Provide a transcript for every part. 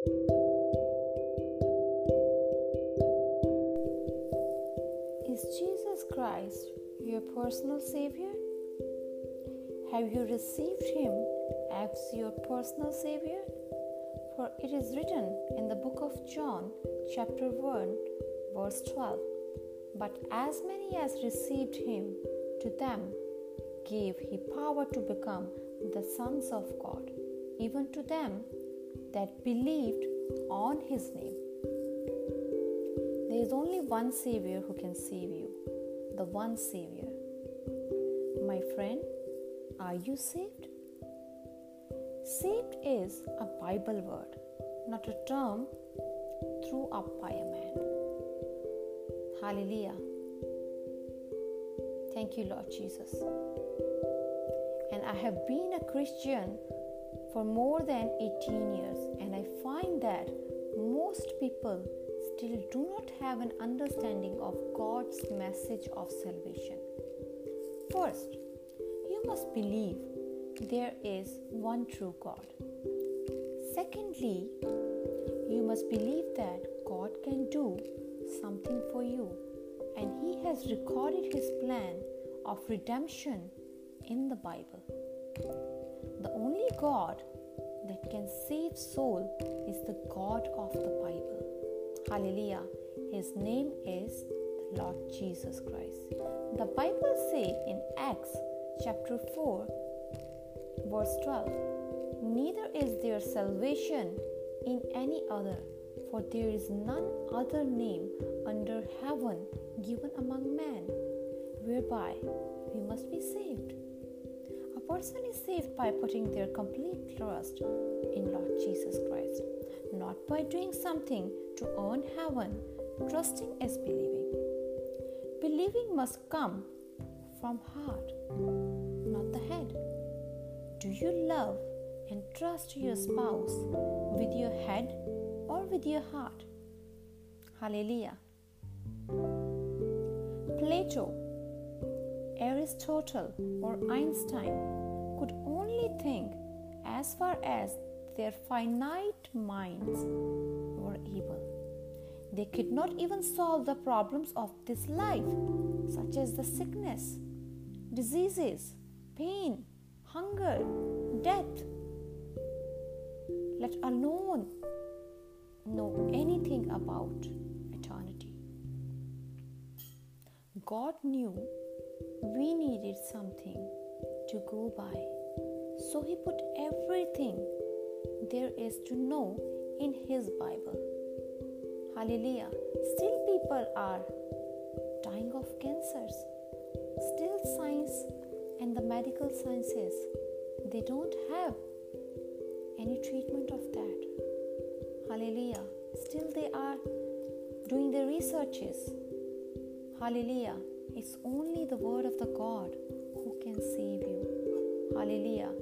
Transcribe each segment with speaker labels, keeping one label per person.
Speaker 1: Is Jesus Christ your personal Savior? Have you received Him as your personal Savior? For it is written in the book of John, chapter 1, verse 12 But as many as received Him, to them gave He power to become the sons of God, even to them that believed on His name. There is only one Savior who can save you, the one Savior. My friend, are you saved? Saved is a Bible word, not a term thrown up by a man. Hallelujah. Thank you, Lord Jesus. And I have been a Christian for more than 18 years, I find that most people still do not have an understanding of God's message of salvation. First, you must believe there is one true God. Secondly, you must believe that God can do something for you and He has recorded His plan of redemption in the Bible. The only God that can save soul is the God of the Bible. Hallelujah. His name is the Lord Jesus Christ. The Bible says in Acts chapter 4 verse 12 Neither is there salvation in any other for there is none other name under heaven given among men whereby we must be saved. Person is saved by putting their complete trust in Lord Jesus Christ, not by doing something to earn heaven. Trusting is believing. Believing must come from heart, not the head. Do you love and trust your spouse with your head or with your heart? Hallelujah. Plato Aristotle or Einstein could only think as far as their finite minds were able. They could not even solve the problems of this life, such as the sickness, diseases, pain, hunger, death, let alone know anything about eternity. God knew we needed something to go by. So he put everything there is to know in his Bible. Hallelujah. Still, people are dying of cancers. Still, science and the medical sciences they don't have any treatment of that. Hallelujah. Still, they are doing the researches. Hallelujah. It's only the word of the God who can save you. Hallelujah.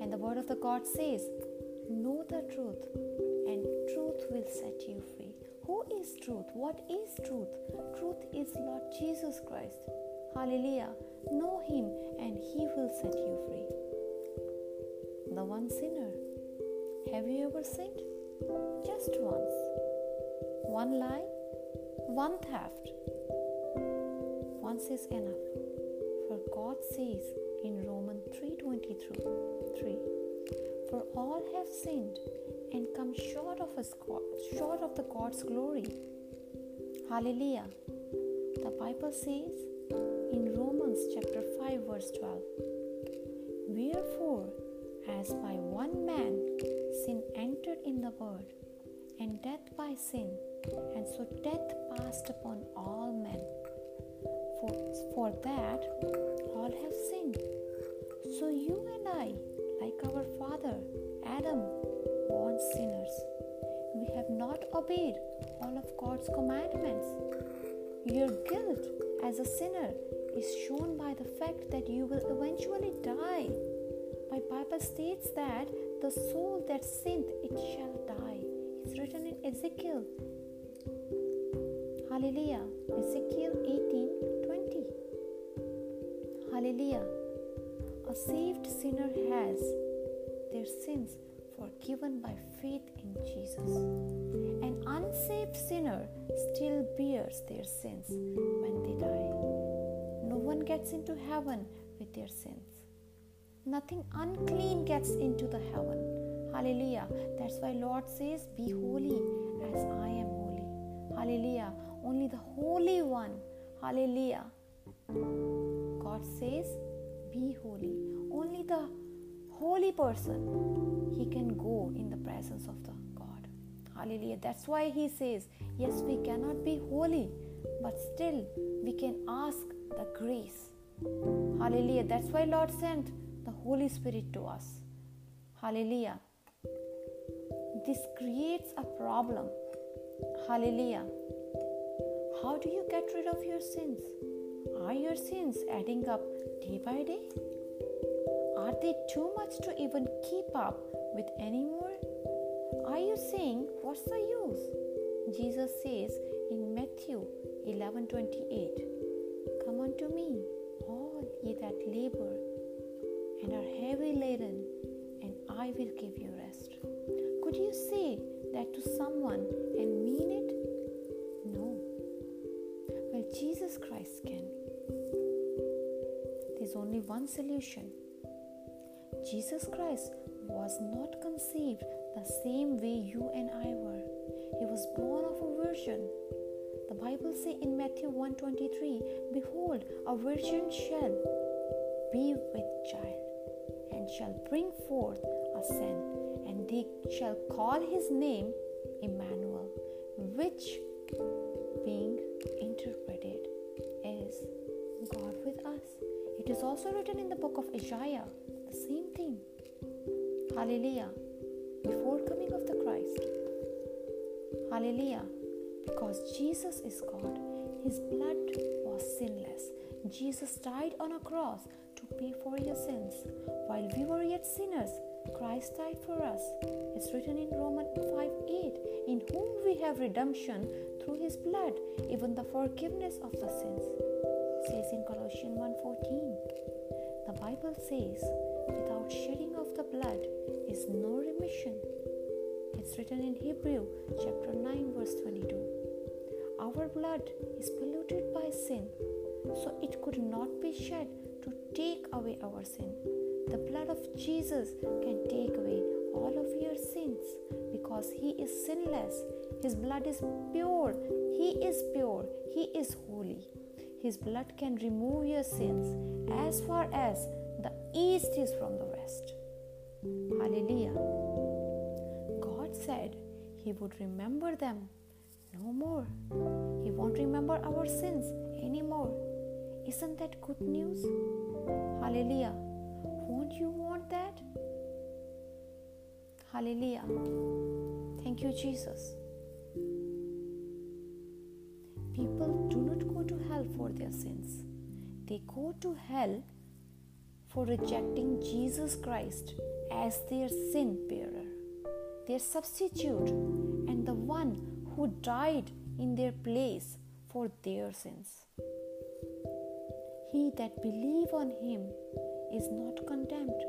Speaker 1: And the word of the God says, Know the truth, and truth will set you free. Who is truth? What is truth? Truth is Lord Jesus Christ. Hallelujah. Know Him, and He will set you free. The one sinner. Have you ever sinned? Just once. One lie, one theft, once is enough. For God says in Romans 3:23, "For all have sinned and come short of short of the God's glory." Hallelujah. The Bible says in Romans chapter 5 verse 12, "Wherefore as by one man sin entered in the world, and death by sin, and so death passed upon all men." For, for that all have sinned. So you and I, like our father Adam, born sinners, we have not obeyed all of God's commandments. Your guilt as a sinner is shown by the fact that you will eventually die. My Bible states that the soul that sinned it shall die. It's written in Ezekiel. Hallelujah. Ezekiel 18 Hallelujah. A saved sinner has their sins forgiven by faith in Jesus. An unsaved sinner still bears their sins when they die. No one gets into heaven with their sins. Nothing unclean gets into the heaven. Hallelujah. That's why Lord says, Be holy as I am holy. Hallelujah. Only the Holy One. Hallelujah. God says, Be holy. Only the holy person he can go in the presence of the God. Hallelujah. That's why he says, Yes, we cannot be holy, but still we can ask the grace. Hallelujah. That's why Lord sent the Holy Spirit to us. Hallelujah. This creates a problem. Hallelujah. How do you get rid of your sins? Are your sins adding up day by day? Are they too much to even keep up with anymore? Are you saying, What's the use? Jesus says in Matthew 11:28, Come unto me, all ye that labor and are heavy laden, and I will give you rest. Could you say that to someone and mean it? No. Well, Jesus Christ can. There's only one solution. Jesus Christ was not conceived the same way you and I were. He was born of a virgin. The Bible says in Matthew 1:23, Behold, a virgin shall be with child and shall bring forth a son, and they shall call his name Emmanuel, which being interpreted is God with us. It is also written in the book of Isaiah, the same thing. Hallelujah. Before coming of the Christ. Hallelujah. Because Jesus is God, his blood was sinless. Jesus died on a cross to pay for your sins. While we were yet sinners, Christ died for us. It's written in Romans 5 8, in whom we have redemption through his blood, even the forgiveness of the sins. Says in Colossians 1:14. The Bible says, without shedding of the blood is no remission. It's written in Hebrew chapter 9 verse 22. Our blood is polluted by sin, so it could not be shed to take away our sin. The blood of Jesus can take away all of your sins because He is sinless. His blood is pure. He is pure. He is holy. His blood can remove your sins as far as the east is from the west. Hallelujah. God said He would remember them no more. He won't remember our sins anymore. Isn't that good news? Hallelujah. Won't you want that? Hallelujah. Thank you, Jesus. People do for their sins, they go to hell for rejecting Jesus Christ as their sin bearer, their substitute, and the one who died in their place for their sins. He that believe on him is not condemned,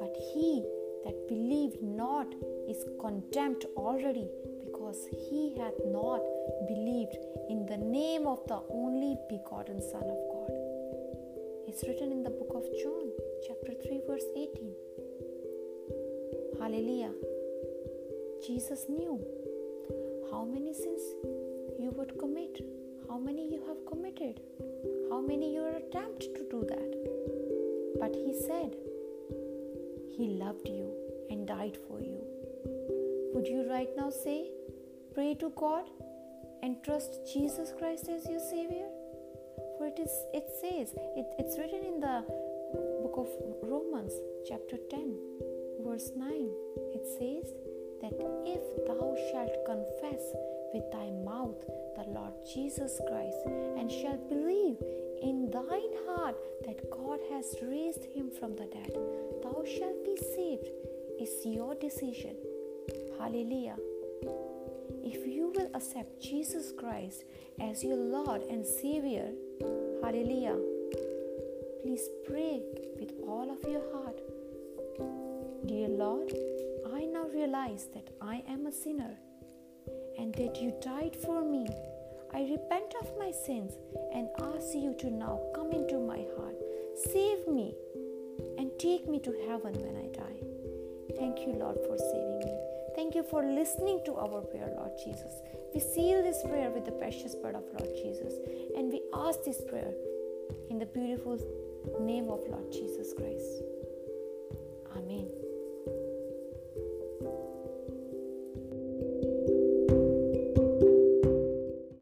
Speaker 1: but he that believe not is condemned already because he hath not believed in the name of the only begotten Son of God. It's written in the book of John, chapter 3, verse 18. Hallelujah. Jesus knew how many sins you would commit, how many you have committed, how many you are attempting to do that. But He said, He loved you and died for you. Would you right now say, pray to God and trust Jesus Christ as your Savior? For it is it says, it, it's written in the book of Romans, chapter 10, verse 9. It says that if thou shalt confess with thy mouth the Lord Jesus Christ and shalt believe in thine heart that God has raised him from the dead, thou shalt be saved. It's your decision. Hallelujah. If you will accept Jesus Christ as your Lord and Savior, hallelujah, please pray with all of your heart. Dear Lord, I now realize that I am a sinner and that you died for me. I repent of my sins and ask you to now come into my heart, save me, and take me to heaven when I die. Thank you, Lord, for saving me you for listening to our prayer, Lord Jesus. We seal this prayer with the precious blood of Lord Jesus. And we ask this prayer in the beautiful name of Lord Jesus Christ. Amen.